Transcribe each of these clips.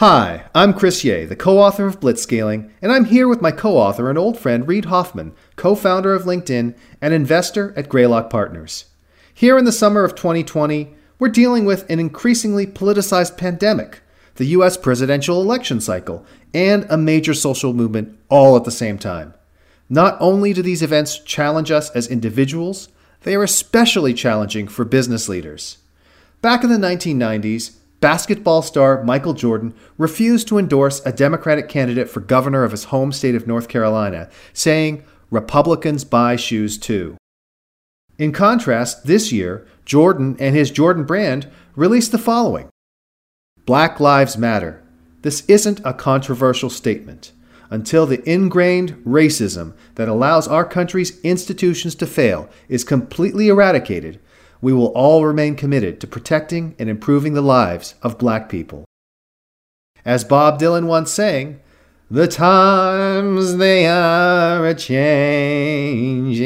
Hi, I'm Chris Yeh, the co author of Blitzscaling, and I'm here with my co author and old friend Reid Hoffman, co founder of LinkedIn and investor at Greylock Partners. Here in the summer of 2020, we're dealing with an increasingly politicized pandemic, the US presidential election cycle, and a major social movement all at the same time. Not only do these events challenge us as individuals, they are especially challenging for business leaders. Back in the 1990s, basketball star Michael Jordan refused to endorse a Democratic candidate for governor of his home state of North Carolina, saying, Republicans buy shoes too. In contrast, this year, Jordan and his Jordan brand released the following Black Lives Matter. This isn't a controversial statement. Until the ingrained racism that allows our country's institutions to fail is completely eradicated, we will all remain committed to protecting and improving the lives of black people. As Bob Dylan once sang, the times they are a changing.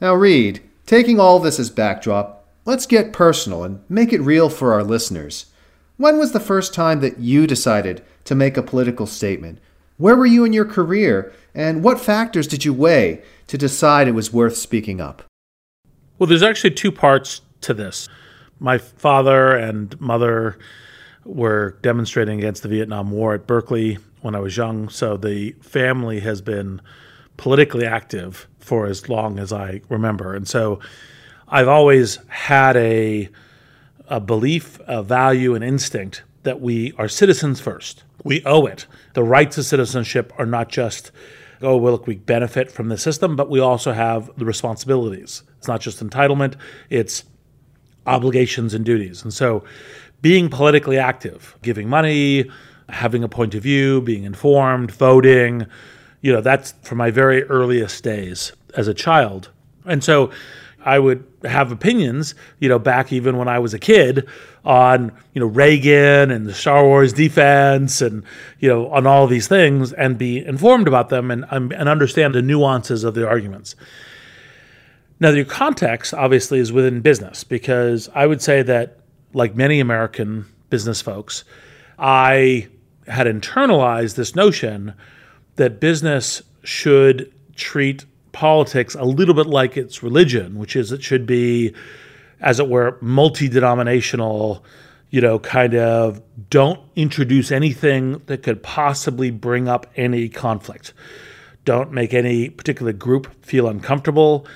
Now, Reid, taking all this as backdrop, let's get personal and make it real for our listeners. When was the first time that you decided to make a political statement? Where were you in your career, and what factors did you weigh to decide it was worth speaking up? Well, there's actually two parts to this. My father and mother were demonstrating against the Vietnam War at Berkeley when I was young, so the family has been politically active for as long as I remember. And so I've always had a a belief, a value, an instinct that we are citizens first. We owe it. The rights of citizenship are not just oh, well, look, we benefit from the system, but we also have the responsibilities. It's not just entitlement, it's obligations and duties. And so being politically active, giving money, having a point of view, being informed, voting, you know, that's from my very earliest days as a child. And so I would have opinions, you know, back even when I was a kid on, you know, Reagan and the Star Wars defense and, you know, on all these things and be informed about them and, um, and understand the nuances of the arguments. Now, your context obviously is within business because I would say that, like many American business folks, I had internalized this notion that business should treat politics a little bit like its religion, which is it should be, as it were, multi denominational, you know, kind of don't introduce anything that could possibly bring up any conflict. Don't make any particular group feel uncomfortable.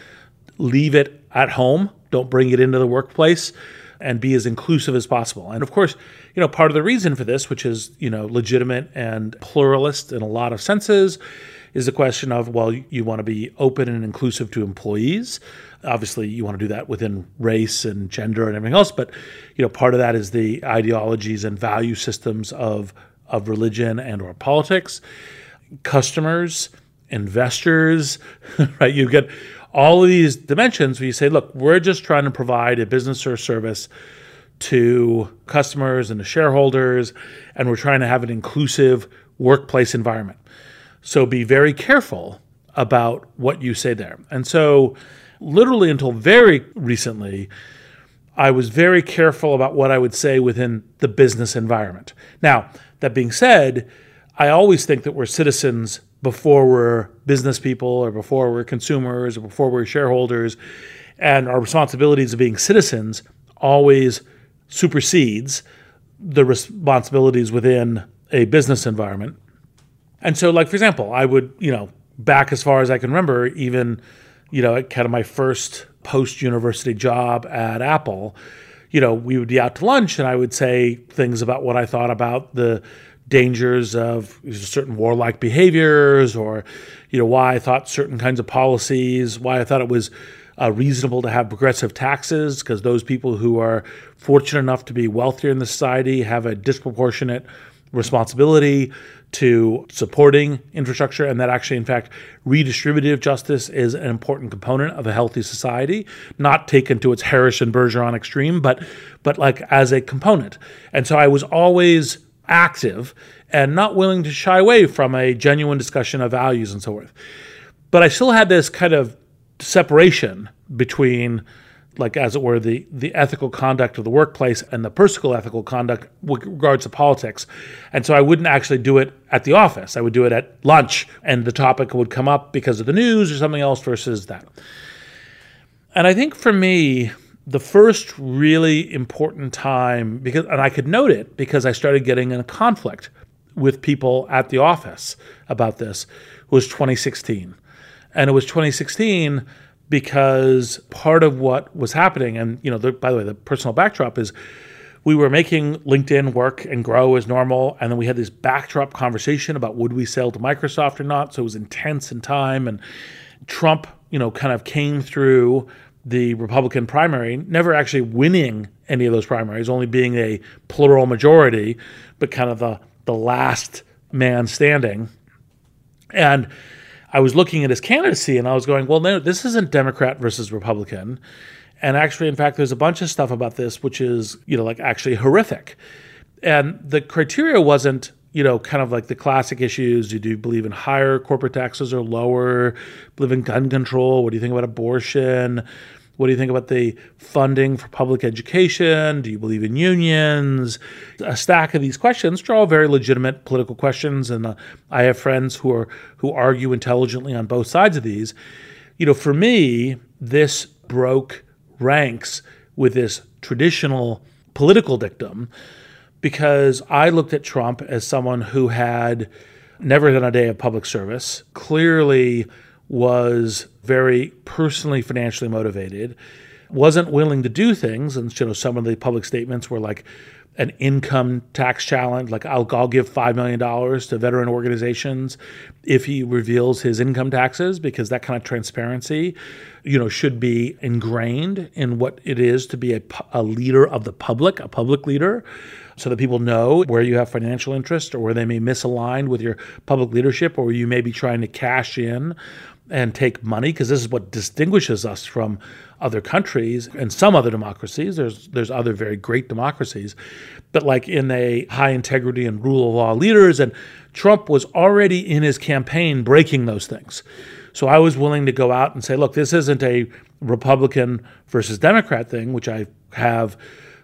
Leave it at home. Don't bring it into the workplace and be as inclusive as possible. And of course, you know, part of the reason for this, which is, you know, legitimate and pluralist in a lot of senses, is the question of well, you want to be open and inclusive to employees. Obviously, you want to do that within race and gender and everything else, but you know, part of that is the ideologies and value systems of of religion and or politics. Customers, investors, right? You get all of these dimensions where you say, look, we're just trying to provide a business or service to customers and to shareholders, and we're trying to have an inclusive workplace environment. So be very careful about what you say there. And so, literally until very recently, I was very careful about what I would say within the business environment. Now, that being said, I always think that we're citizens before we're business people or before we're consumers or before we're shareholders. And our responsibilities of being citizens always supersedes the responsibilities within a business environment. And so, like for example, I would you know back as far as I can remember, even you know kind of my first post university job at Apple. You know, we would be out to lunch, and I would say things about what I thought about the dangers of certain warlike behaviors, or you know why I thought certain kinds of policies, why I thought it was uh, reasonable to have progressive taxes because those people who are fortunate enough to be wealthier in the society have a disproportionate responsibility to supporting infrastructure, and that actually, in fact, redistributive justice is an important component of a healthy society, not taken to its Harrison Bergeron extreme, but but like as a component. And so I was always active and not willing to shy away from a genuine discussion of values and so forth. But I still had this kind of separation between like as it were, the the ethical conduct of the workplace and the personal ethical conduct with regards to politics. And so I wouldn't actually do it at the office. I would do it at lunch, and the topic would come up because of the news or something else versus that. And I think for me, the first really important time because and I could note it because I started getting in a conflict with people at the office about this was 2016. And it was 2016 because part of what was happening, and you know, the, by the way, the personal backdrop is we were making LinkedIn work and grow as normal, and then we had this backdrop conversation about would we sell to Microsoft or not. So it was intense in time, and Trump, you know, kind of came through the Republican primary, never actually winning any of those primaries, only being a plural majority, but kind of the the last man standing. And I was looking at his candidacy and I was going, well, no, this isn't Democrat versus Republican. And actually, in fact, there's a bunch of stuff about this which is, you know, like actually horrific. And the criteria wasn't, you know, kind of like the classic issues. Do you believe in higher corporate taxes or lower? Believe in gun control? What do you think about abortion? What do you think about the funding for public education? Do you believe in unions? A stack of these questions, which are all very legitimate political questions, and uh, I have friends who are who argue intelligently on both sides of these. You know, for me, this broke ranks with this traditional political dictum because I looked at Trump as someone who had never done a day of public service, clearly was very personally financially motivated, wasn't willing to do things, and you know some of the public statements were like an income tax challenge, like I'll, I'll give five million dollars to veteran organizations if he reveals his income taxes, because that kind of transparency, you know, should be ingrained in what it is to be a, a leader of the public, a public leader so that people know where you have financial interest or where they may misalign with your public leadership or you may be trying to cash in and take money because this is what distinguishes us from other countries and some other democracies. There's there's other very great democracies but like in a high integrity and rule of law leaders and Trump was already in his campaign breaking those things. So I was willing to go out and say look this isn't a republican versus democrat thing which I have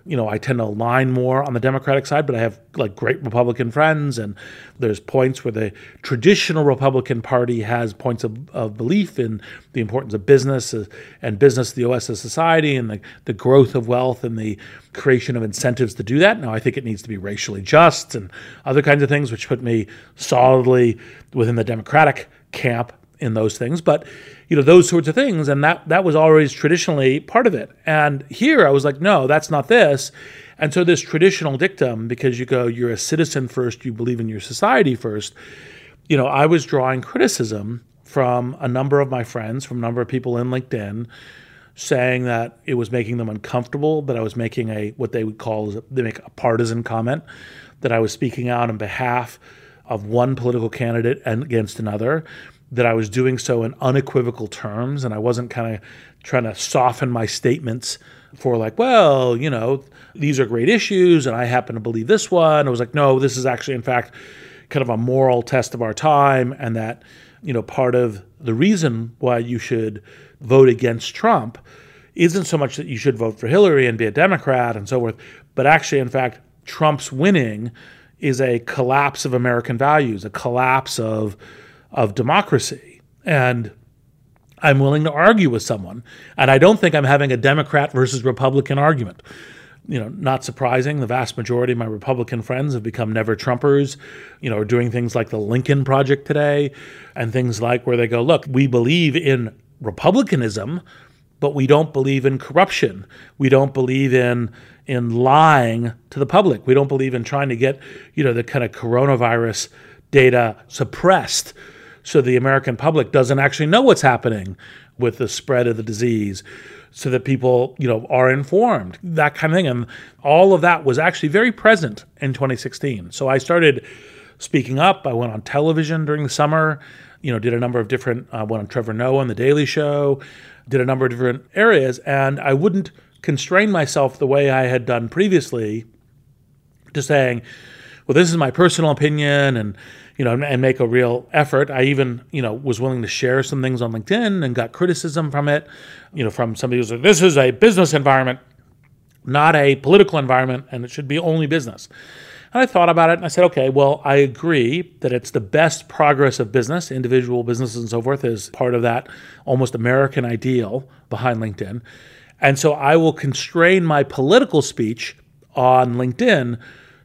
you know, I tend to align more on the Democratic side, but I have like great Republican friends, and there's points where the traditional Republican Party has points of, of belief in the importance of business uh, and business, the OS of society, and the, the growth of wealth and the creation of incentives to do that. Now, I think it needs to be racially just and other kinds of things, which put me solidly within the Democratic camp in those things. But you know those sorts of things and that that was always traditionally part of it and here i was like no that's not this and so this traditional dictum because you go you're a citizen first you believe in your society first you know i was drawing criticism from a number of my friends from a number of people in linkedin saying that it was making them uncomfortable that i was making a what they would call they make a partisan comment that i was speaking out on behalf of one political candidate and against another that I was doing so in unequivocal terms and I wasn't kind of trying to soften my statements for like, well, you know, these are great issues and I happen to believe this one. I was like, no, this is actually in fact kind of a moral test of our time and that, you know, part of the reason why you should vote against Trump isn't so much that you should vote for Hillary and be a Democrat and so forth, but actually in fact Trump's winning is a collapse of American values, a collapse of of democracy. And I'm willing to argue with someone. And I don't think I'm having a Democrat versus Republican argument. You know, not surprising, the vast majority of my Republican friends have become never Trumpers, you know, are doing things like the Lincoln Project today and things like where they go, look, we believe in republicanism, but we don't believe in corruption. We don't believe in in lying to the public. We don't believe in trying to get, you know, the kind of coronavirus data suppressed so the American public doesn't actually know what's happening with the spread of the disease so that people, you know, are informed, that kind of thing. And all of that was actually very present in 2016. So I started speaking up. I went on television during the summer, you know, did a number of different, uh, went on Trevor Noah on The Daily Show, did a number of different areas. And I wouldn't constrain myself the way I had done previously to saying, well, this is my personal opinion and, you know, and make a real effort. I even, you know, was willing to share some things on LinkedIn and got criticism from it, you know, from somebody who like, this is a business environment, not a political environment, and it should be only business. And I thought about it and I said, okay, well, I agree that it's the best progress of business, individual businesses and so forth is part of that almost American ideal behind LinkedIn. And so I will constrain my political speech on LinkedIn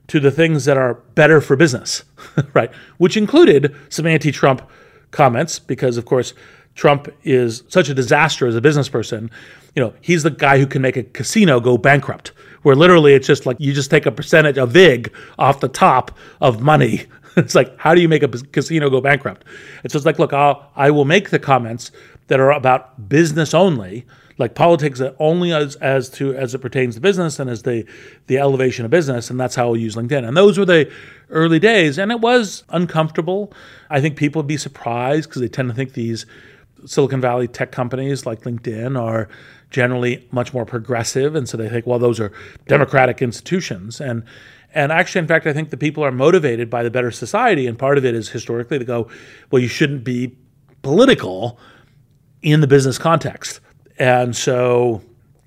to the things that are better for business, right? Which included some anti Trump comments, because of course, Trump is such a disaster as a business person. You know, he's the guy who can make a casino go bankrupt, where literally it's just like you just take a percentage, a VIG off the top of money. it's like, how do you make a casino go bankrupt? It's just like, look, I'll, I will make the comments that are about business only like politics only as as to as it pertains to business and as the the elevation of business and that's how we use linkedin and those were the early days and it was uncomfortable i think people would be surprised because they tend to think these silicon valley tech companies like linkedin are generally much more progressive and so they think well those are democratic institutions and and actually, in fact, I think the people are motivated by the better society. And part of it is historically to go, well, you shouldn't be political in the business context. And so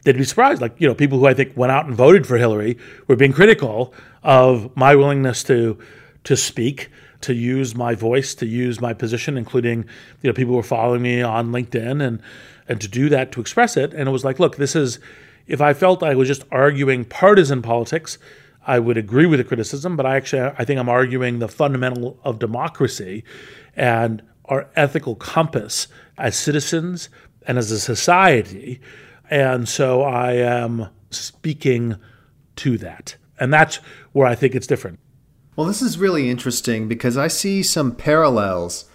they'd be surprised. Like, you know, people who I think went out and voted for Hillary were being critical of my willingness to to speak, to use my voice, to use my position, including, you know, people who were following me on LinkedIn and and to do that, to express it. And it was like, look, this is if I felt I was just arguing partisan politics, I would agree with the criticism, but I actually I think I'm arguing the fundamental of democracy and our ethical compass as citizens and as a society. And so I am speaking to that. And that's where I think it's different. Well, this is really interesting because I see some parallels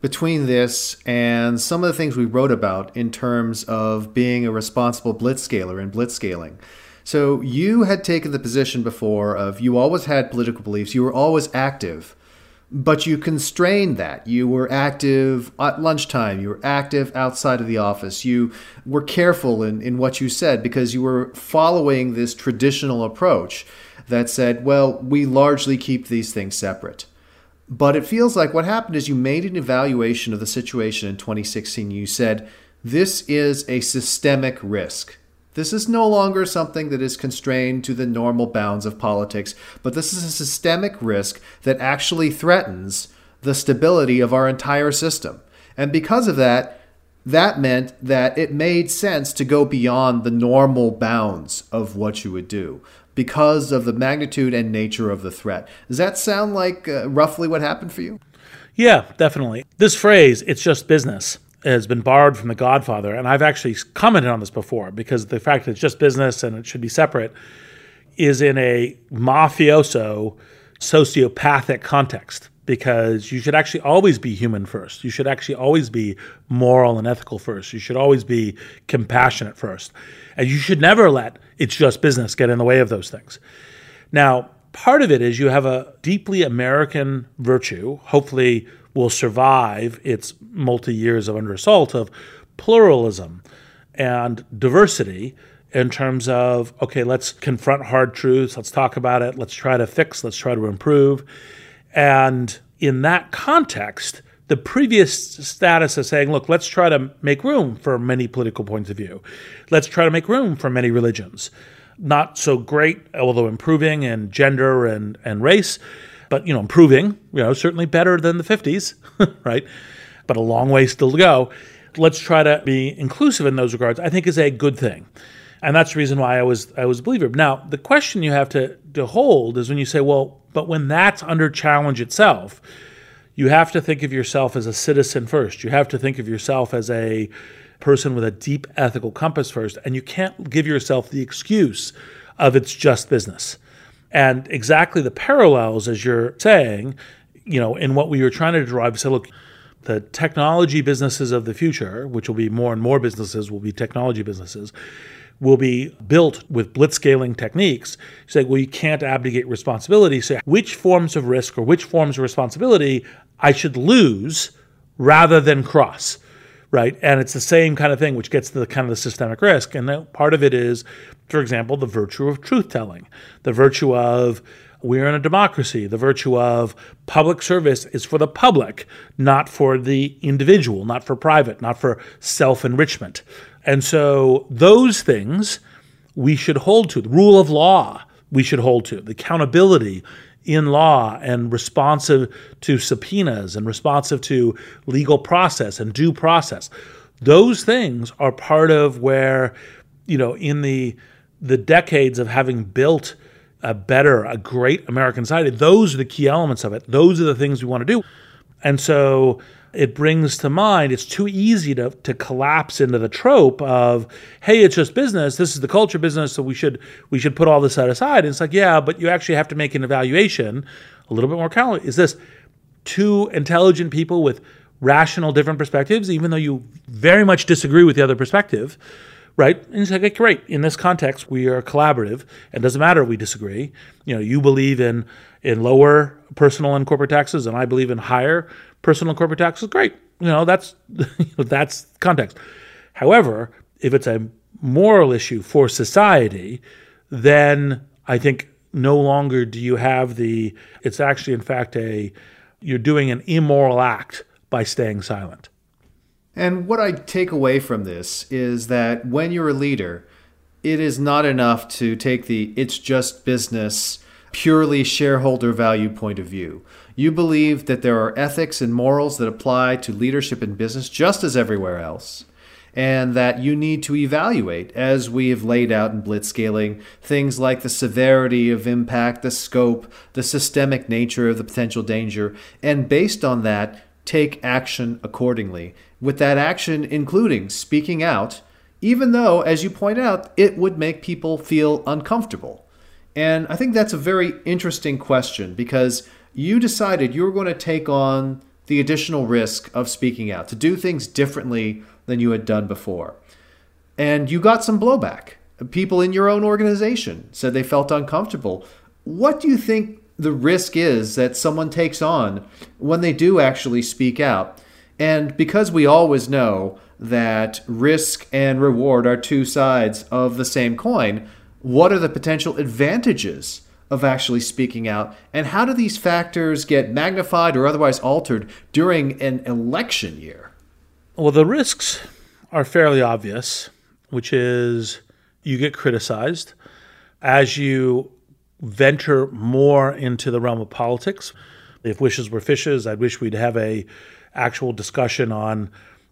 between this and some of the things we wrote about in terms of being a responsible blitzscaler and blitzscaling. So you had taken the position before of you always had political beliefs, you were always active but you constrained that. You were active at lunchtime. You were active outside of the office. You were careful in, in what you said because you were following this traditional approach that said, well, we largely keep these things separate. But it feels like what happened is you made an evaluation of the situation in 2016. You said, this is a systemic risk. This is no longer something that is constrained to the normal bounds of politics, but this is a systemic risk that actually threatens the stability of our entire system. And because of that, that meant that it made sense to go beyond the normal bounds of what you would do because of the magnitude and nature of the threat. Does that sound like uh, roughly what happened for you? Yeah, definitely. This phrase, it's just business, has been borrowed from The Godfather, and I've actually commented on this before because the fact that it's just business and it should be separate is in a mafioso, sociopathic context because you should actually always be human first. You should actually always be moral and ethical first. You should always be compassionate first. And you should never let it's just business get in the way of those things. Now, part of it is you have a deeply American virtue, hopefully will survive its multi years of under assault of pluralism and diversity in terms of okay, let's confront hard truths, let's talk about it, let's try to fix, let's try to improve. And in that context, the previous status of saying, look, let's try to make room for many political points of view. Let's try to make room for many religions. Not so great, although improving in gender and, and race but you know, improving. You know, certainly better than the 50s, right? But a long way still to go. Let's try to be inclusive in those regards. I think is a good thing, and that's the reason why I was I was a believer. Now, the question you have to to hold is when you say, well, but when that's under challenge itself, you have to think of yourself as a citizen first. You have to think of yourself as a person with a deep ethical compass first, and you can't give yourself the excuse of it's just business. And exactly the parallels, as you're saying, you know, in what we were trying to derive, say, look, the technology businesses of the future, which will be more and more businesses, will be technology businesses, will be built with blitzscaling techniques. Say, well, you can't abdicate responsibility. Say, which forms of risk or which forms of responsibility I should lose rather than cross right? And it's the same kind of thing, which gets to the kind of the systemic risk. And part of it is, for example, the virtue of truth telling, the virtue of we're in a democracy. The virtue of public service is for the public, not for the individual, not for private, not for self enrichment. And so those things we should hold to. The rule of law we should hold to. The accountability in law and responsive to subpoenas and responsive to legal process and due process. Those things are part of where, you know, in the the decades of having built a better, a great American society, those are the key elements of it. Those are the things we want to do. And so it brings to mind it's too easy to, to collapse into the trope of hey it's just business this is the culture business so we should we should put all this set aside and it's like yeah but you actually have to make an evaluation a little bit more calm is this two intelligent people with rational different perspectives even though you very much disagree with the other perspective right? And it's like, great. In this context, we are collaborative, and doesn't matter if we disagree. You know, you believe in in lower personal and corporate taxes, and I believe in higher personal and corporate taxes. Great. You know, that's that's context. However, if it's a moral issue for society, then I think no longer do you have the. It's actually, in fact, a you're doing an immoral act by staying silent. And what I take away from this is that when you're a leader, it is not enough to take the it's just business, purely shareholder value point of view. You believe that there are ethics and morals that apply to leadership in business just as everywhere else, and that you need to evaluate, as we have laid out in blitzscaling, things like the severity of impact, the scope, the systemic nature of the potential danger, and based on that, take action accordingly with that action including speaking out, even though, as you point out, it would make people feel uncomfortable. And I think that's a very interesting question because you decided you were going to take on the additional risk of speaking out, to do things differently than you had done before. And you got some blowback. People in your own organization said they felt uncomfortable. What do you think the risk is that someone takes on when they do actually speak out? And because we always know that risk and reward are two sides of the same coin, what are the potential advantages of actually speaking out? And how do these factors get magnified or otherwise altered during an election year? Well, the risks are fairly obvious, which is you get criticized as you venture more into the realm of politics. If wishes were fishes, I'd wish we'd have a actual discussion on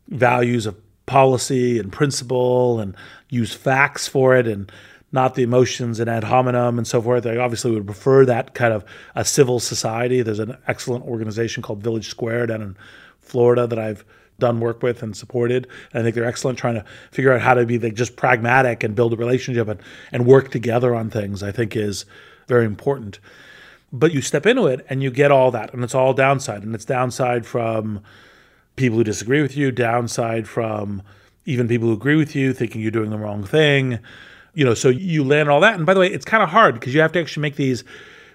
values of policy and principle and use facts for it and not the emotions and ad hominem and so forth. I obviously would prefer that kind of a civil society. There's an excellent organization called Village Square down in Florida that I've done work with and supported. And I think they're excellent trying to figure out how to be like just pragmatic and build a relationship and, and work together on things, I think is very important. But you step into it and you get all that, and it's all downside. And it's downside from people who disagree with you, downside from even people who agree with you, thinking you're doing the wrong thing. You know, so you land all that. And by the way, it's kind of hard because you have to actually make these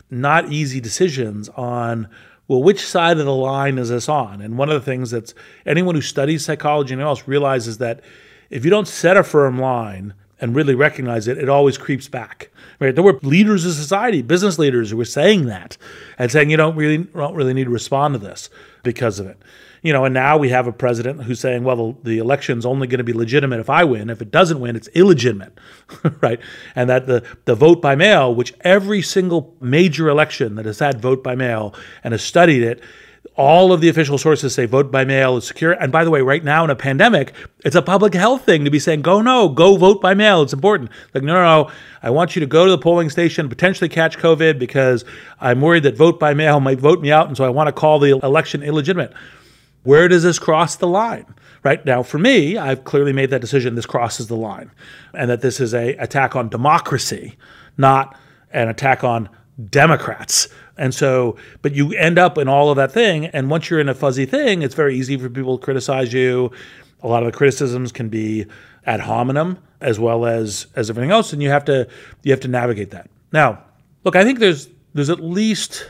not easy decisions on well, which side of the line is this on? And one of the things that's anyone who studies psychology and else realizes that if you don't set a firm line and really recognize it, it always creeps back. Right? There were leaders of society, business leaders, who were saying that and saying you don't really don't really need to respond to this because of it. You know, and now we have a president who's saying, well, the, the election's only going to be legitimate if I win. If it doesn't win, it's illegitimate, right? And that the, the vote by mail, which every single major election that has had vote by mail and has studied it, all of the official sources say vote by mail is secure. And by the way, right now in a pandemic, it's a public health thing to be saying, go no, go vote by mail. It's important. Like, no, no, no. I want you to go to the polling station, potentially catch COVID because I'm worried that vote by mail might vote me out. And so I want to call the election illegitimate. Where does this cross the line? Right now, for me, I've clearly made that decision. This crosses the line, and that this is a attack on democracy, not an attack on Democrats. And so, but you end up in all of that thing. And once you're in a fuzzy thing, it's very easy for people to criticize you. A lot of the criticisms can be ad hominem as well as as everything else, and you have to you have to navigate that. Now, look, I think there's there's at least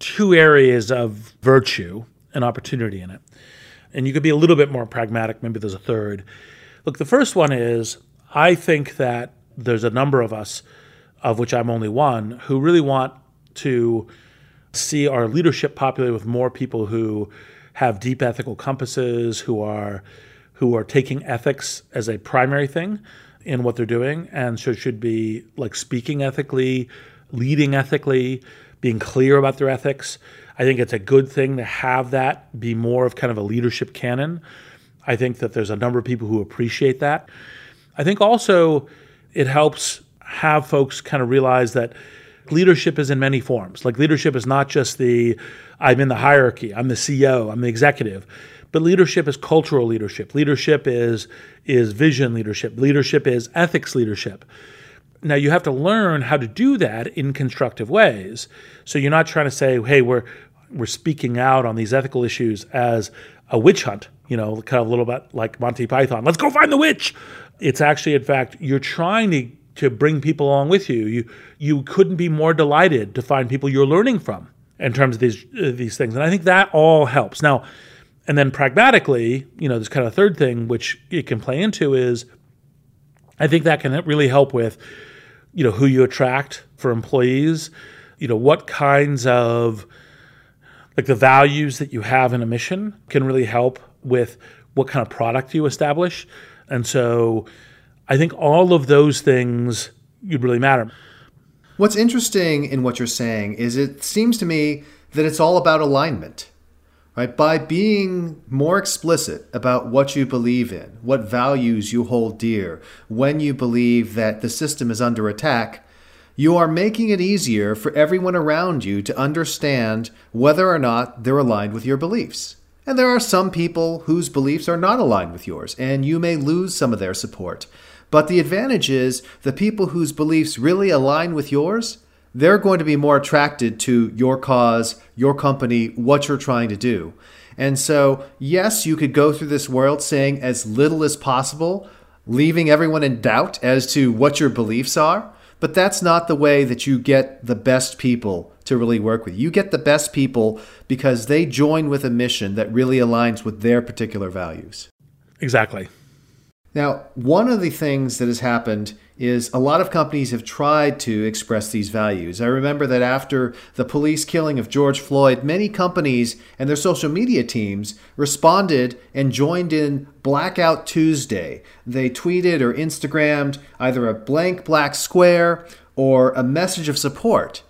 two areas of virtue and opportunity in it. And you could be a little bit more pragmatic. Maybe there's a third. Look, the first one is I think that there's a number of us of which I'm only one, who really want to see our leadership populated with more people who have deep ethical compasses, who are who are taking ethics as a primary thing in what they're doing, and so should be like speaking ethically, leading ethically, being clear about their ethics. I think it's a good thing to have that be more of kind of a leadership canon. I think that there's a number of people who appreciate that. I think also it helps have folks kind of realize that leadership is in many forms. Like leadership is not just the I'm in the hierarchy, I'm the CEO, I'm the executive. But leadership is cultural leadership. Leadership is is vision leadership. Leadership is ethics leadership. Now you have to learn how to do that in constructive ways. So you're not trying to say, "Hey, we're we're speaking out on these ethical issues as a witch hunt." You know, kind of a little bit like Monty Python. Let's go find the witch. It's actually, in fact, you're trying to to bring people along with you. You you couldn't be more delighted to find people you're learning from in terms of these uh, these things, and I think that all helps. Now, and then pragmatically, you know, this kind of third thing which it can play into is, I think that can really help with, you know, who you attract for employees, you know, what kinds of like the values that you have in a mission can really help with what kind of product you establish, and so I think all of those things would really matter. What's interesting in what you're saying is it seems to me that it's all about alignment. Right? By being more explicit about what you believe in, what values you hold dear, when you believe that the system is under attack, you are making it easier for everyone around you to understand whether or not they're aligned with your beliefs. And there are some people whose beliefs are not aligned with yours, and you may lose some of their support. But the advantage is the people whose beliefs really align with yours, they're going to be more attracted to your cause, your company, what you're trying to do. And so, yes, you could go through this world saying as little as possible, leaving everyone in doubt as to what your beliefs are. But that's not the way that you get the best people to really work with. You get the best people because they join with a mission that really aligns with their particular values. Exactly. Now, one of the things that has happened is a lot of companies have tried to express these values. I remember that after the police killing of George Floyd, many companies and their social media teams responded and joined in Blackout Tuesday. They tweeted or Instagrammed either a blank black square or a message of support.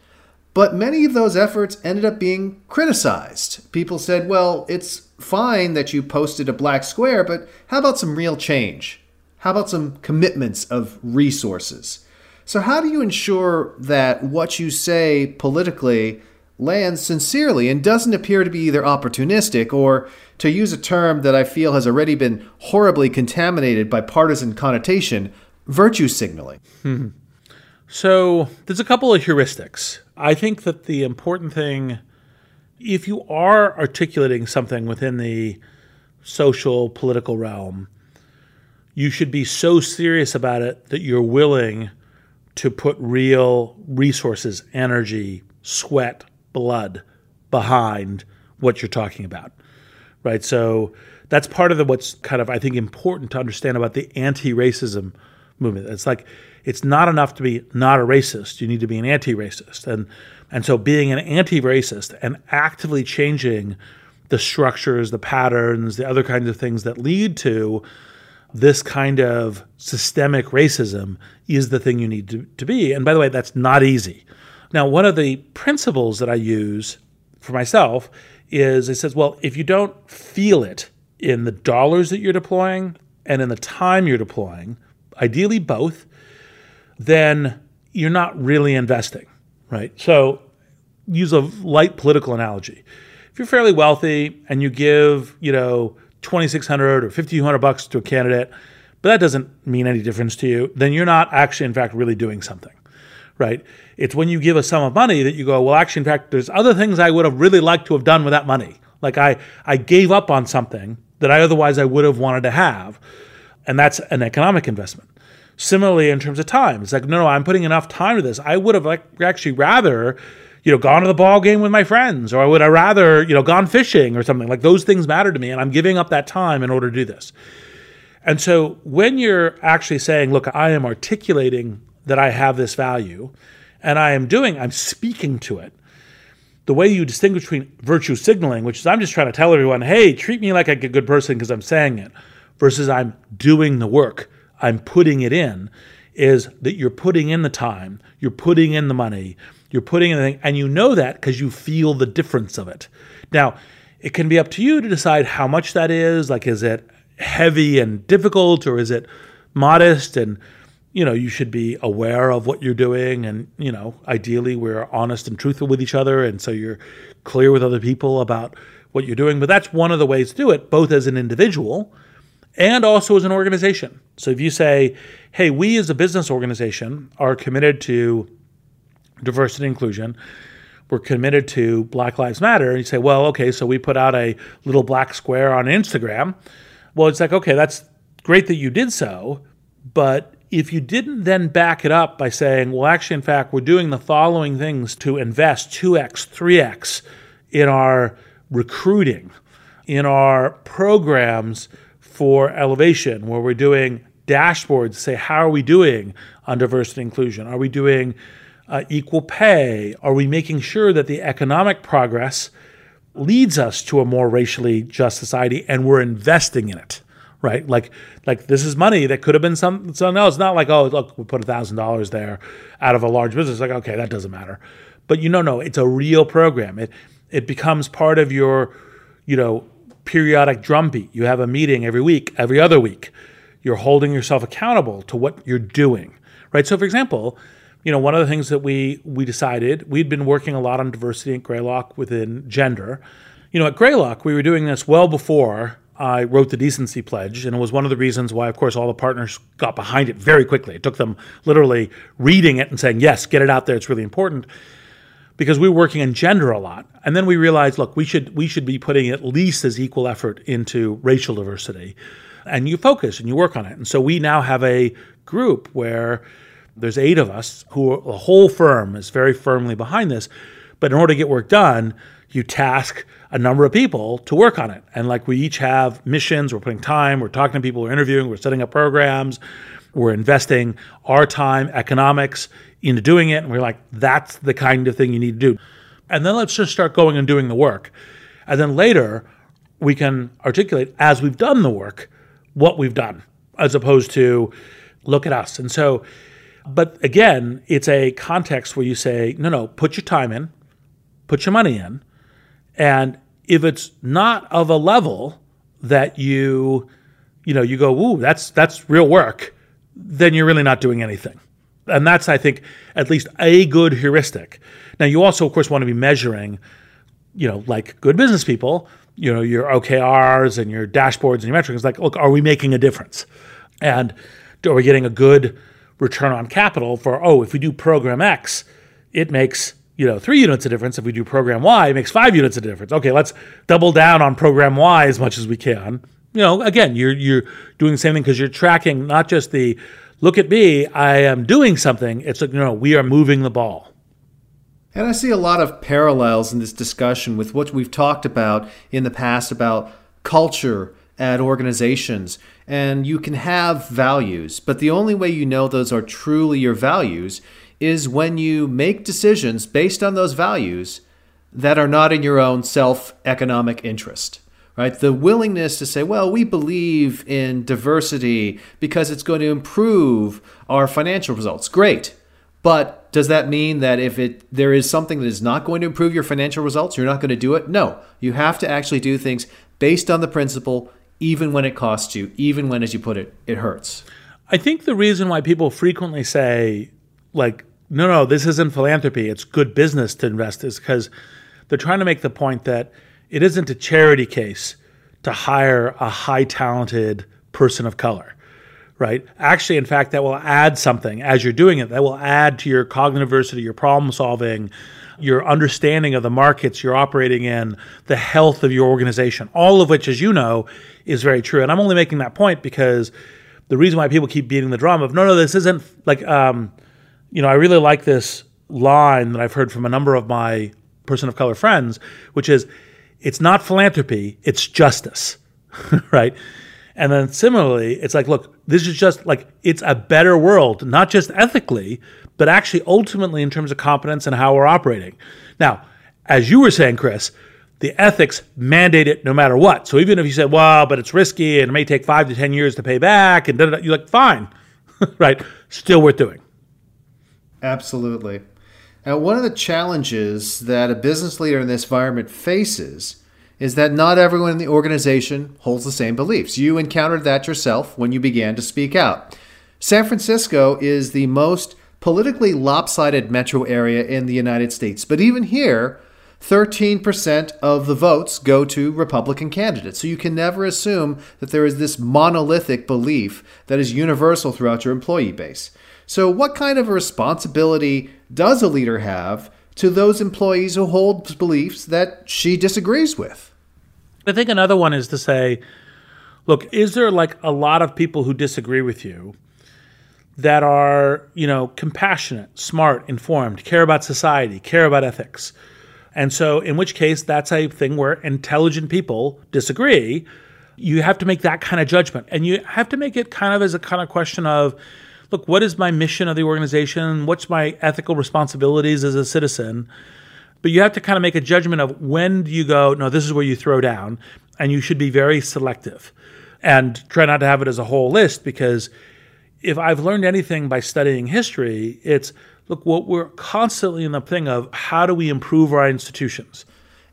But many of those efforts ended up being criticized. People said, well, it's fine that you posted a black square, but how about some real change? How about some commitments of resources? So, how do you ensure that what you say politically lands sincerely and doesn't appear to be either opportunistic or, to use a term that I feel has already been horribly contaminated by partisan connotation, virtue signaling? So, there's a couple of heuristics. I think that the important thing if you are articulating something within the social political realm, you should be so serious about it that you're willing to put real resources, energy, sweat, blood behind what you're talking about. Right? So that's part of the what's kind of I think important to understand about the anti-racism movement. It's like it's not enough to be not a racist. You need to be an anti-racist. And and so being an anti-racist and actively changing the structures, the patterns, the other kinds of things that lead to this kind of systemic racism is the thing you need to, to be. And by the way, that's not easy. Now, one of the principles that I use for myself is it says, well, if you don't feel it in the dollars that you're deploying and in the time you're deploying, ideally both, then you're not really investing, right? So, use a light political analogy. If you're fairly wealthy and you give, you know, 2600 or 5200 bucks to a candidate, but that doesn't mean any difference to you, then you're not actually in fact really doing something. Right? It's when you give a sum of money that you go, well, actually, in fact, there's other things I would have really liked to have done with that money. Like I, I gave up on something that I otherwise I would have wanted to have. And that's an economic investment. Similarly, in terms of time, it's like, no, no, I'm putting enough time to this. I would have like actually rather, you know, gone to the ball game with my friends, or I would have rather, you know, gone fishing or something. Like those things matter to me, and I'm giving up that time in order to do this. And so when you're actually saying, look, I am articulating that I have this value, and I am doing, I'm speaking to it. The way you distinguish between virtue signaling, which is I'm just trying to tell everyone, hey, treat me like a good person because I'm saying it, versus I'm doing the work, I'm putting it in, is that you're putting in the time, you're putting in the money, you're putting in the thing, and you know that because you feel the difference of it. Now, it can be up to you to decide how much that is. Like, is it heavy and difficult, or is it modest and you know, you should be aware of what you're doing. And, you know, ideally we're honest and truthful with each other. And so you're clear with other people about what you're doing. But that's one of the ways to do it, both as an individual and also as an organization. So if you say, hey, we as a business organization are committed to diversity and inclusion, we're committed to Black Lives Matter, and you say, well, okay, so we put out a little black square on Instagram. Well, it's like, okay, that's great that you did so, but if you didn't then back it up by saying, well, actually, in fact, we're doing the following things to invest 2x, 3x in our recruiting, in our programs for elevation, where we're doing dashboards to say, how are we doing on diversity and inclusion? Are we doing uh, equal pay? Are we making sure that the economic progress leads us to a more racially just society and we're investing in it? right? Like like this is money that could have been some something else. It's not like oh look we put thousand dollars there out of a large business. Like okay that doesn't matter, but you know no it's a real program. It it becomes part of your you know periodic drumbeat. You have a meeting every week, every other week. You're holding yourself accountable to what you're doing, right? So for example. You know, one of the things that we we decided we'd been working a lot on diversity at Greylock within gender. You know, at Greylock we were doing this well before I wrote the decency pledge, and it was one of the reasons why, of course, all the partners got behind it very quickly. It took them literally reading it and saying, "Yes, get it out there; it's really important." Because we were working in gender a lot, and then we realized, look, we should we should be putting at least as equal effort into racial diversity, and you focus and you work on it. And so we now have a group where there's eight of us who the whole firm is very firmly behind this. But in order to get work done, you task a number of people to work on it. And like we each have missions, we're putting time, we're talking to people, we're interviewing, we're setting up programs, we're investing our time, economics into doing it. And we're like, that's the kind of thing you need to do. And then let's just start going and doing the work. And then later, we can articulate as we've done the work what we've done, as opposed to look at us. And so, but again, it's a context where you say, no, no, put your time in, put your money in, and if it's not of a level that you, you know, you go, ooh, that's that's real work, then you're really not doing anything. And that's, I think, at least a good heuristic. Now, you also, of course, want to be measuring, you know, like good business people, you know, your OKRs and your dashboards and your metrics. Like, look, are we making a difference? And are we getting a good return on capital for, oh, if we do program X, it makes you know, three units of difference. If we do program Y, it makes five units of difference. Okay, let's double down on program Y as much as we can. You know, again, you're you're doing the same thing because you're tracking not just the look at me, I am doing something. It's like, you know, we are moving the ball. And I see a lot of parallels in this discussion with what we've talked about in the past about culture at organizations. And you can have values, but the only way you know those are truly your values is when you make decisions based on those values that are not in your own self economic interest. Right? The willingness to say, well, we believe in diversity because it's going to improve our financial results. Great. But does that mean that if it there is something that is not going to improve your financial results, you're not going to do it? No. You have to actually do things based on the principle even when it costs you, even when as you put it, it hurts. I think the reason why people frequently say like no, no, this isn't philanthropy. It's good business to invest is because they're trying to make the point that it isn't a charity case to hire a high talented person of color, right? Actually, in fact, that will add something as you're doing it. That will add to your cognitive diversity, your problem solving, your understanding of the markets you're operating in, the health of your organization, all of which, as you know, is very true. And I'm only making that point because the reason why people keep beating the drum of no, no, this isn't like, um, you know, I really like this line that I've heard from a number of my person of color friends, which is, it's not philanthropy, it's justice, right? And then similarly, it's like, look, this is just like it's a better world, not just ethically, but actually ultimately in terms of competence and how we're operating. Now, as you were saying, Chris, the ethics mandate it no matter what. So even if you said, well, but it's risky and it may take five to 10 years to pay back, and you're like, fine, right? Still worth doing. Absolutely. Now, one of the challenges that a business leader in this environment faces is that not everyone in the organization holds the same beliefs. You encountered that yourself when you began to speak out. San Francisco is the most politically lopsided metro area in the United States, but even here, 13% of the votes go to Republican candidates. So you can never assume that there is this monolithic belief that is universal throughout your employee base. So, what kind of a responsibility does a leader have to those employees who hold beliefs that she disagrees with? I think another one is to say, look, is there like a lot of people who disagree with you that are, you know, compassionate, smart, informed, care about society, care about ethics? And so, in which case, that's a thing where intelligent people disagree. You have to make that kind of judgment. And you have to make it kind of as a kind of question of, look, what is my mission of the organization? What's my ethical responsibilities as a citizen? But you have to kind of make a judgment of when do you go, no, this is where you throw down. And you should be very selective and try not to have it as a whole list because if I've learned anything by studying history, it's look, what we're constantly in the thing of how do we improve our institutions?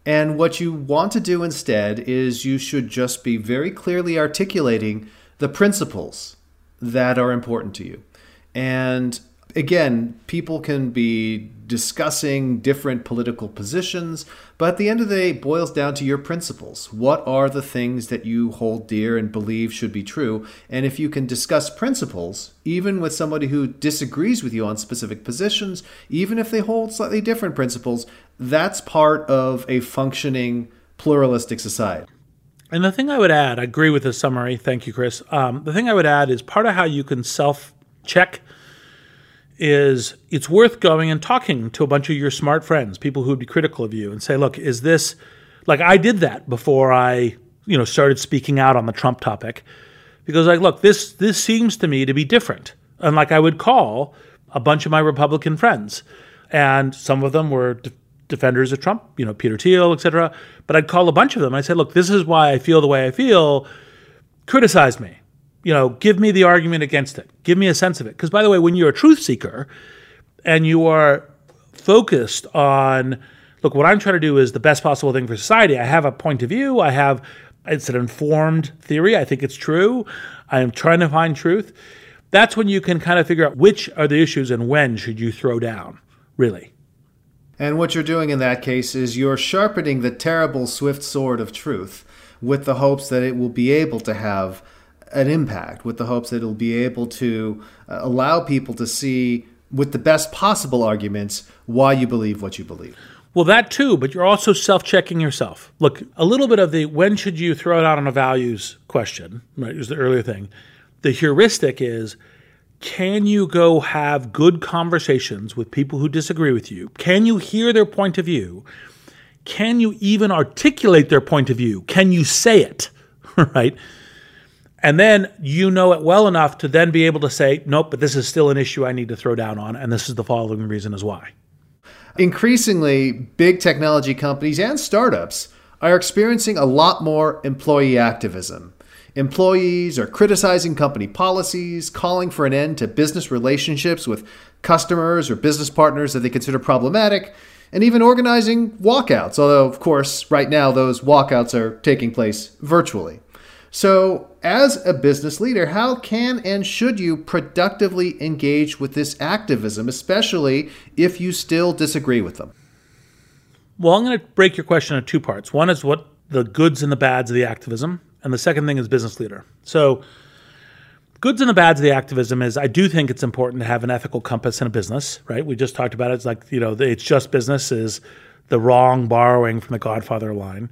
And what you want to do instead is you should just be very clearly articulating the principles that are important to you. And again, people can be discussing different political positions, but at the end of the day, it boils down to your principles. What are the things that you hold dear and believe should be true? And if you can discuss principles, even with somebody who disagrees with you on specific positions, even if they hold slightly different principles, that's part of a functioning pluralistic society. And the thing I would add, I agree with the summary. Thank you, Chris. Um, the thing I would add is part of how you can self check is it's worth going and talking to a bunch of your smart friends, people who would be critical of you, and say, look, is this like I did that before I, you know, started speaking out on the Trump topic. Because like, look, this this seems to me to be different. And like I would call a bunch of my Republican friends. And some of them were defenders of Trump, you know, Peter Thiel, et cetera. But I'd call a bunch of them. I said, look, this is why I feel the way I feel. Criticize me you know, give me the argument against it. Give me a sense of it. Because by the way, when you're a truth seeker and you are focused on, look, what I'm trying to do is the best possible thing for society. I have a point of view. I have it's an informed theory. I think it's true. I am trying to find truth. That's when you can kind of figure out which are the issues and when should you throw down, really. And what you're doing in that case is you're sharpening the terrible swift sword of truth with the hopes that it will be able to have an impact with the hopes that it'll be able to uh, allow people to see with the best possible arguments why you believe what you believe. Well, that too, but you're also self checking yourself. Look, a little bit of the when should you throw it out on a values question, right? Was the earlier thing. The heuristic is can you go have good conversations with people who disagree with you? Can you hear their point of view? Can you even articulate their point of view? Can you say it? right? And then you know it well enough to then be able to say, nope, but this is still an issue I need to throw down on, and this is the following reason is why. Increasingly, big technology companies and startups are experiencing a lot more employee activism. Employees are criticizing company policies, calling for an end to business relationships with customers or business partners that they consider problematic, and even organizing walkouts, although, of course, right now those walkouts are taking place virtually. So, as a business leader, how can and should you productively engage with this activism, especially if you still disagree with them? Well, I'm going to break your question into two parts. One is what the goods and the bads of the activism, and the second thing is business leader. So, goods and the bads of the activism is I do think it's important to have an ethical compass in a business, right? We just talked about it. It's like, you know, it's just business is the wrong borrowing from the Godfather line.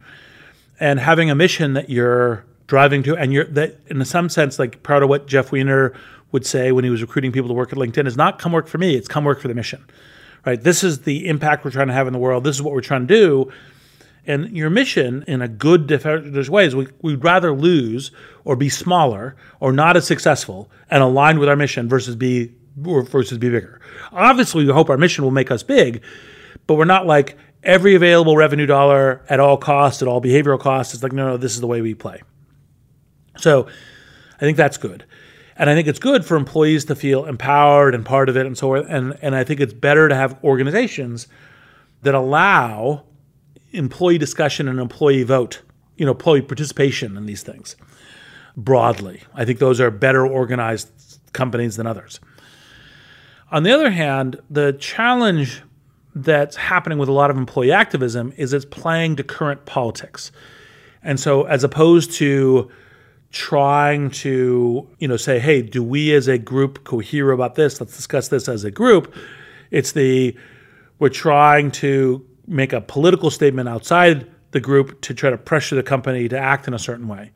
And having a mission that you're driving to, and you're that in some sense, like part of what Jeff Weiner would say when he was recruiting people to work at LinkedIn is not come work for me, it's come work for the mission. Right? This is the impact we're trying to have in the world. This is what we're trying to do. And your mission, in a good there's ways, we, we'd rather lose or be smaller or not as successful and aligned with our mission versus be versus be bigger. Obviously, we hope our mission will make us big, but we're not like every available revenue dollar at all costs, at all behavioral costs. It's like, no, no, this is the way we play. So I think that's good. And I think it's good for employees to feel empowered and part of it and so on. And, and I think it's better to have organizations that allow employee discussion and employee vote, you know, employee participation in these things broadly. I think those are better organized companies than others. On the other hand, the challenge that's happening with a lot of employee activism is it's playing to current politics. And so as opposed to trying to, you know, say, hey, do we as a group cohere about this? Let's discuss this as a group. It's the we're trying to make a political statement outside the group to try to pressure the company to act in a certain way.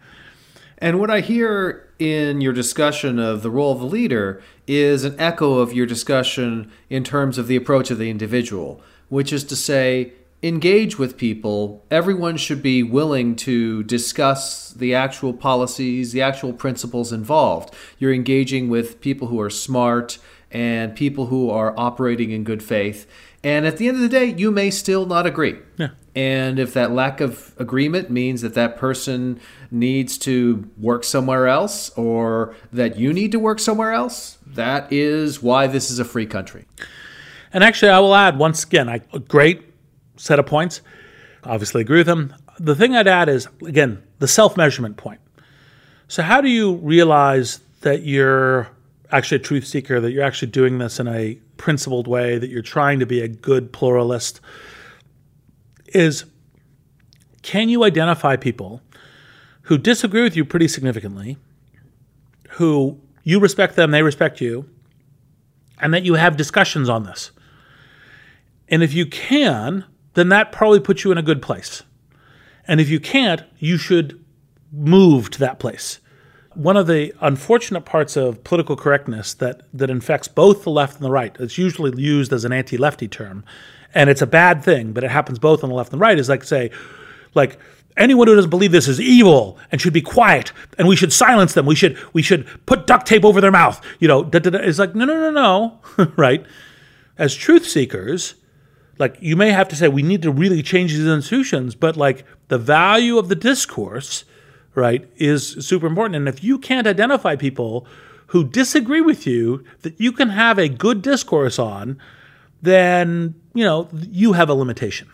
And what I hear in your discussion of the role of the leader is an echo of your discussion in terms of the approach of the individual, which is to say, engage with people. Everyone should be willing to discuss the actual policies, the actual principles involved. You're engaging with people who are smart and people who are operating in good faith. And at the end of the day, you may still not agree. Yeah. And if that lack of agreement means that that person needs to work somewhere else or that you need to work somewhere else, that is why this is a free country. And actually, I will add once again, I, a great set of points. Obviously, agree with them. The thing I'd add is, again, the self measurement point. So, how do you realize that you're actually a truth seeker, that you're actually doing this in a principled way, that you're trying to be a good pluralist, is can you identify people who disagree with you pretty significantly, who you respect them, they respect you, and that you have discussions on this? And if you can, then that probably puts you in a good place. And if you can't, you should move to that place one of the unfortunate parts of political correctness that, that infects both the left and the right, it's usually used as an anti lefty term, and it's a bad thing, but it happens both on the left and the right, is like say, like, anyone who doesn't believe this is evil and should be quiet and we should silence them we should we should put duct tape over their mouth you know da, da, da. it's like no no no no right as truth seekers like you may have to say we need to really change these institutions but like the value of the discourse right, is super important. And if you can't identify people who disagree with you that you can have a good discourse on, then, you know, you have a limitation.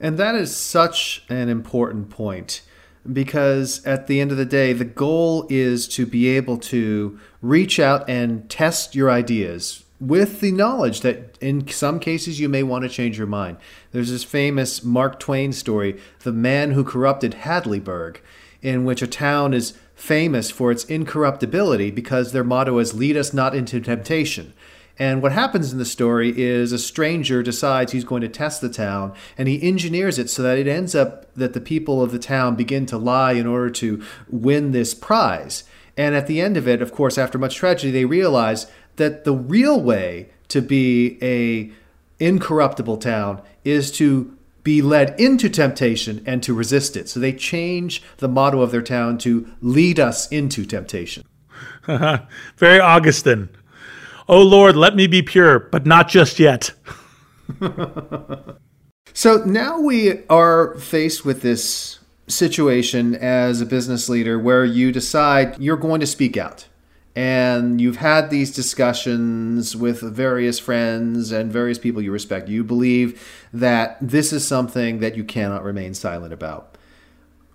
And that is such an important point because at the end of the day, the goal is to be able to reach out and test your ideas with the knowledge that in some cases you may want to change your mind. There's this famous Mark Twain story, The Man Who Corrupted Hadleyburg in which a town is famous for its incorruptibility because their motto is lead us not into temptation. And what happens in the story is a stranger decides he's going to test the town and he engineers it so that it ends up that the people of the town begin to lie in order to win this prize. And at the end of it, of course, after much tragedy, they realize that the real way to be a incorruptible town is to be led into temptation and to resist it. So they change the motto of their town to lead us into temptation. Very Augustine. Oh Lord, let me be pure, but not just yet. so now we are faced with this situation as a business leader where you decide you're going to speak out and you've had these discussions with various friends and various people you respect. You believe that this is something that you cannot remain silent about.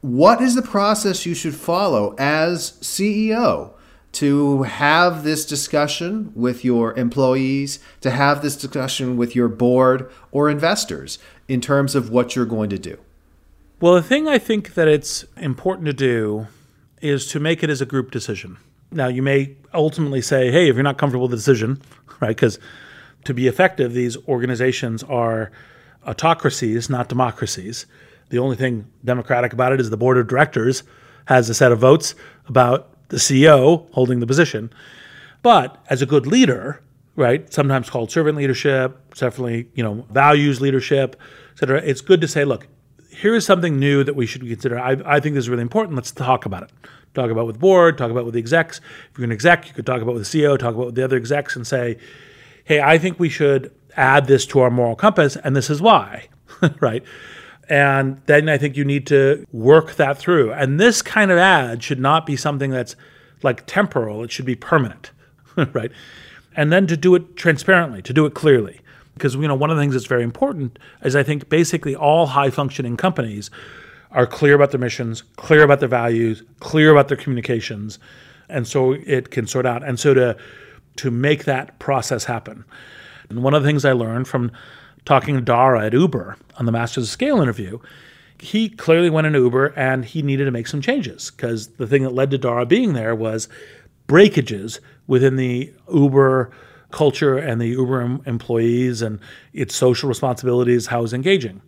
What is the process you should follow as CEO to have this discussion with your employees, to have this discussion with your board or investors in terms of what you're going to do? Well, the thing I think that it's important to do is to make it as a group decision. Now, you may ultimately say, hey, if you're not comfortable with the decision, right? Because to be effective, these organizations are autocracies, not democracies. The only thing democratic about it is the board of directors has a set of votes about the CEO holding the position. But as a good leader, right, sometimes called servant leadership, definitely, you know, values leadership, et cetera, it's good to say, look, here is something new that we should consider. I, I think this is really important. Let's talk about it. Talk about with board, talk about with the execs. If you're an exec, you could talk about with the CEO, talk about with the other execs and say, hey, I think we should add this to our moral compass, and this is why, right? And then I think you need to work that through. And this kind of ad should not be something that's like temporal, it should be permanent, right? And then to do it transparently, to do it clearly. Because you know, one of the things that's very important is I think basically all high functioning companies are clear about their missions, clear about their values, clear about their communications, and so it can sort out. And so to to make that process happen. And one of the things I learned from talking to Dara at Uber on the Masters of Scale interview, he clearly went into Uber and he needed to make some changes because the thing that led to Dara being there was breakages within the Uber culture and the Uber employees and its social responsibilities, how it was engaging.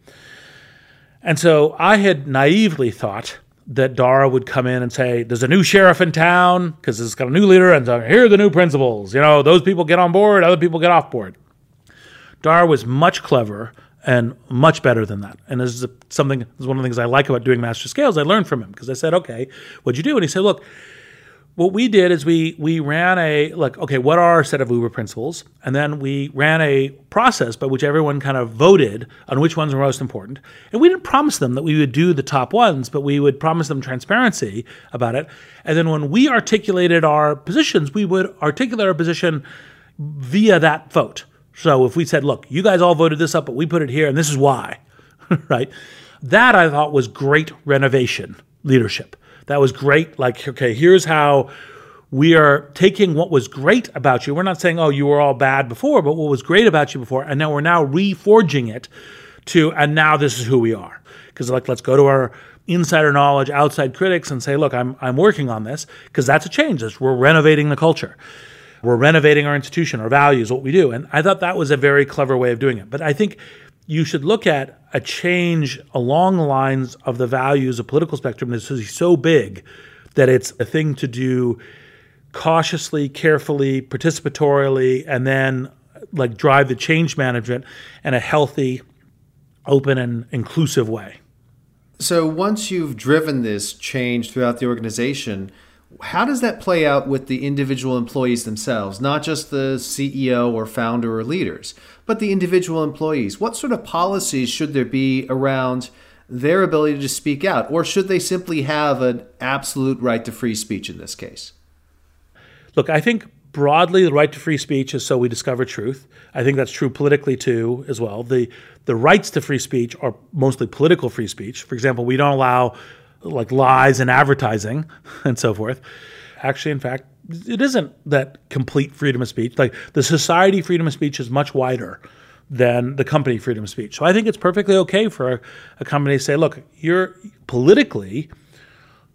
And so I had naively thought that Dara would come in and say, "There's a new sheriff in town because it's got a new leader, and here are the new principles. You know, those people get on board, other people get off board." Dara was much clever and much better than that. And this is something. This is one of the things I like about doing master scales. I learned from him because I said, "Okay, what'd you do?" And he said, "Look." What we did is we we ran a like okay what are our set of uber principles? And then we ran a process by which everyone kind of voted on which ones were most important. And we didn't promise them that we would do the top ones but we would promise them transparency about it. And then when we articulated our positions we would articulate our position via that vote. So if we said look you guys all voted this up but we put it here and this is why right? That i thought was great renovation leadership that was great. Like, okay, here's how we are taking what was great about you. We're not saying, oh, you were all bad before, but what was great about you before, and now we're now reforging it to, and now this is who we are. Because like, let's go to our insider knowledge, outside critics, and say, look, I'm I'm working on this because that's a change. That's, we're renovating the culture. We're renovating our institution, our values, what we do. And I thought that was a very clever way of doing it. But I think you should look at a change along the lines of the values of political spectrum that is so big that it's a thing to do cautiously, carefully, participatorily, and then like drive the change management in a healthy, open, and inclusive way. So once you've driven this change throughout the organization, how does that play out with the individual employees themselves, not just the CEO or founder or leaders, but the individual employees? What sort of policies should there be around their ability to speak out, or should they simply have an absolute right to free speech in this case? Look, I think broadly the right to free speech is so we discover truth. I think that's true politically too as well. The the rights to free speech are mostly political free speech. For example, we don't allow like lies and advertising and so forth. Actually, in fact, it isn't that complete freedom of speech. Like the society freedom of speech is much wider than the company freedom of speech. So I think it's perfectly okay for a, a company to say, look, you're politically,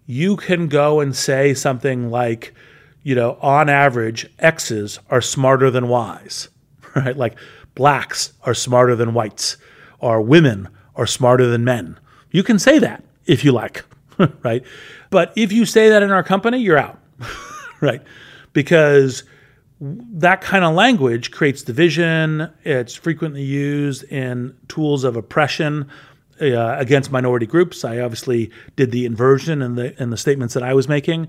you can go and say something like, you know, on average, X's are smarter than Y's, right? Like blacks are smarter than whites, or women are smarter than men. You can say that if you like. right? But if you say that in our company, you're out, right? Because that kind of language creates division. It's frequently used in tools of oppression uh, against minority groups. I obviously did the inversion in the in the statements that I was making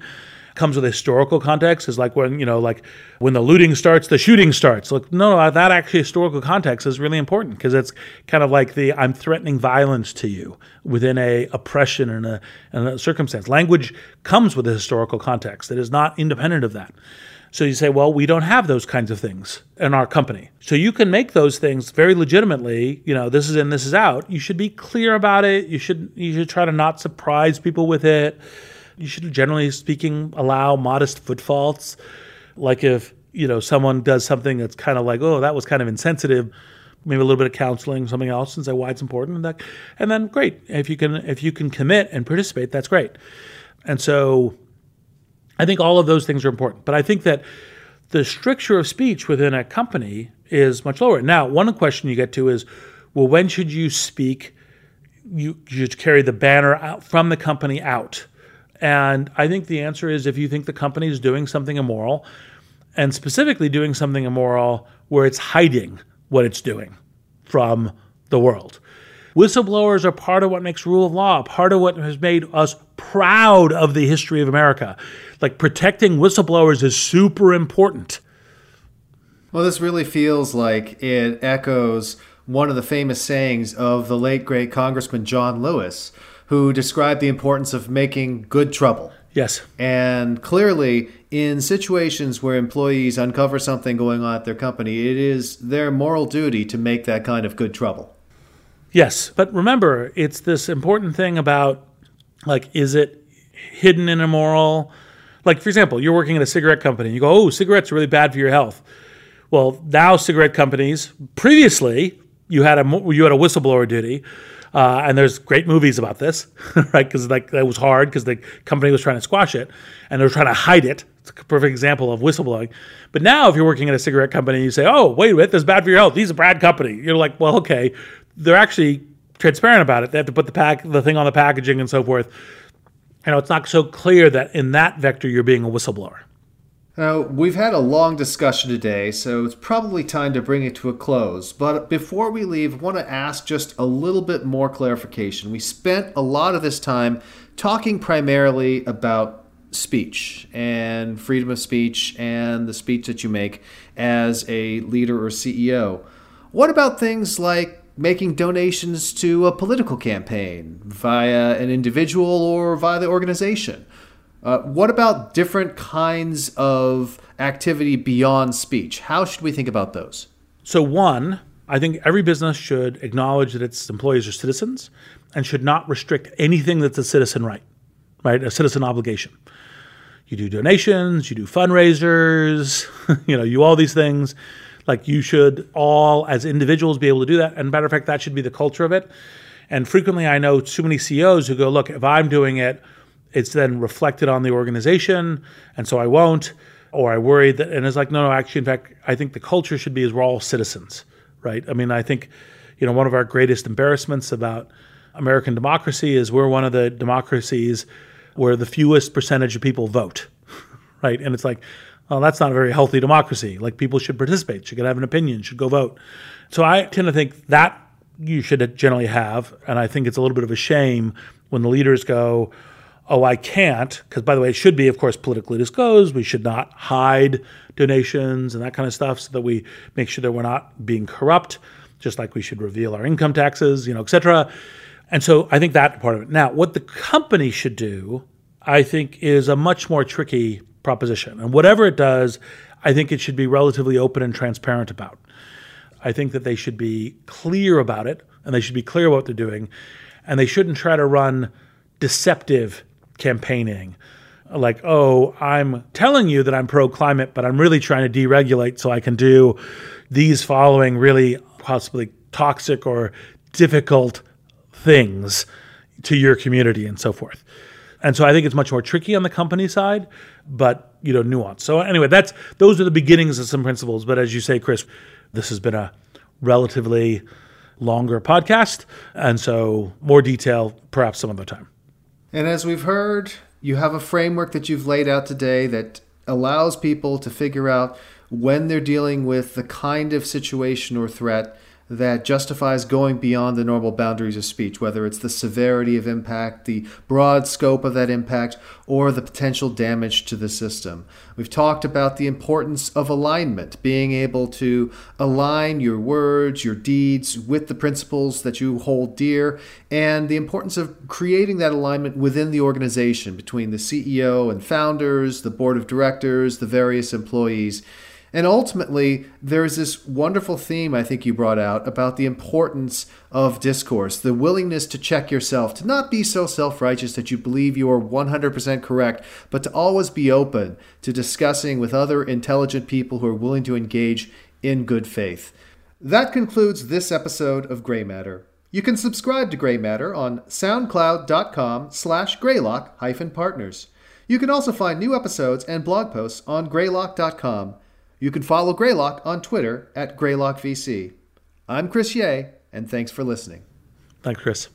comes with historical context is like when you know like when the looting starts the shooting starts. Like no that actually historical context is really important because it's kind of like the i'm threatening violence to you within a oppression and a, and a circumstance. Language comes with a historical context it is not independent of that. So you say well we don't have those kinds of things in our company. So you can make those things very legitimately you know this is in this is out. You should be clear about it. You should you should try to not surprise people with it you should generally speaking allow modest foot faults. Like if, you know, someone does something that's kind of like, oh, that was kind of insensitive, maybe a little bit of counseling, something else, and say why it's important, and that, and then great. If you can, if you can commit and participate, that's great. And so, I think all of those things are important. But I think that the stricture of speech within a company is much lower. Now, one question you get to is, well, when should you speak? You, should carry the banner out from the company out. And I think the answer is if you think the company is doing something immoral, and specifically doing something immoral where it's hiding what it's doing from the world, Whistleblowers are part of what makes rule of law, part of what has made us proud of the history of America. Like protecting whistleblowers is super important. Well, this really feels like it echoes one of the famous sayings of the late great Congressman John Lewis, who described the importance of making good trouble. Yes. And clearly, in situations where employees uncover something going on at their company, it is their moral duty to make that kind of good trouble. Yes. But remember, it's this important thing about like, is it hidden and immoral? Like, for example, you're working at a cigarette company and you go, oh, cigarettes are really bad for your health. Well, now cigarette companies, previously, you had a you had a whistleblower duty, uh, and there's great movies about this, right? Because like that was hard because the company was trying to squash it, and they were trying to hide it. It's a perfect example of whistleblowing. But now, if you're working at a cigarette company, and you say, "Oh, wait a minute, this is bad for your health. These are bad company." You're like, "Well, okay." They're actually transparent about it. They have to put the pack the thing on the packaging and so forth. You know, it's not so clear that in that vector you're being a whistleblower. Now, we've had a long discussion today, so it's probably time to bring it to a close. But before we leave, I want to ask just a little bit more clarification. We spent a lot of this time talking primarily about speech and freedom of speech and the speech that you make as a leader or CEO. What about things like making donations to a political campaign via an individual or via the organization? Uh, what about different kinds of activity beyond speech? How should we think about those? So, one, I think every business should acknowledge that its employees are citizens and should not restrict anything that's a citizen right, right? A citizen obligation. You do donations, you do fundraisers, you know, you all these things. Like you should all, as individuals, be able to do that. And matter of fact, that should be the culture of it. And frequently, I know too many CEOs who go, "Look, if I'm doing it, it's then reflected on the organization, and so I won't, or I worry that, and it's like, no, no, actually, in fact, I think the culture should be is we're all citizens, right? I mean, I think, you know, one of our greatest embarrassments about American democracy is we're one of the democracies where the fewest percentage of people vote, right? And it's like, well, that's not a very healthy democracy. Like people should participate, should have an opinion, should go vote. So I tend to think that you should generally have, and I think it's a little bit of a shame when the leaders go, oh, I can't, because by the way, it should be, of course, politically disclosed. We should not hide donations and that kind of stuff so that we make sure that we're not being corrupt, just like we should reveal our income taxes, you know, et cetera. And so I think that part of it. Now, what the company should do, I think, is a much more tricky proposition. And whatever it does, I think it should be relatively open and transparent about. I think that they should be clear about it and they should be clear about what they're doing. And they shouldn't try to run deceptive campaigning like, oh, I'm telling you that I'm pro climate, but I'm really trying to deregulate so I can do these following really possibly toxic or difficult things to your community and so forth. And so I think it's much more tricky on the company side, but you know, nuance. So anyway, that's those are the beginnings of some principles. But as you say, Chris, this has been a relatively longer podcast, and so more detail perhaps some other time. And as we've heard, you have a framework that you've laid out today that allows people to figure out when they're dealing with the kind of situation or threat that justifies going beyond the normal boundaries of speech, whether it's the severity of impact, the broad scope of that impact, or the potential damage to the system. We've talked about the importance of alignment, being able to align your words, your deeds with the principles that you hold dear, and the importance of creating that alignment within the organization between the CEO and founders, the board of directors, the various employees. And ultimately, there's this wonderful theme I think you brought out about the importance of discourse, the willingness to check yourself, to not be so self righteous that you believe you are 100% correct, but to always be open to discussing with other intelligent people who are willing to engage in good faith. That concludes this episode of Gray Matter. You can subscribe to Gray Matter on soundcloud.com slash greylock hyphen partners. You can also find new episodes and blog posts on greylock.com. You can follow Greylock on Twitter at GreylockVC. I'm Chris Yeh, and thanks for listening. Thanks, Chris.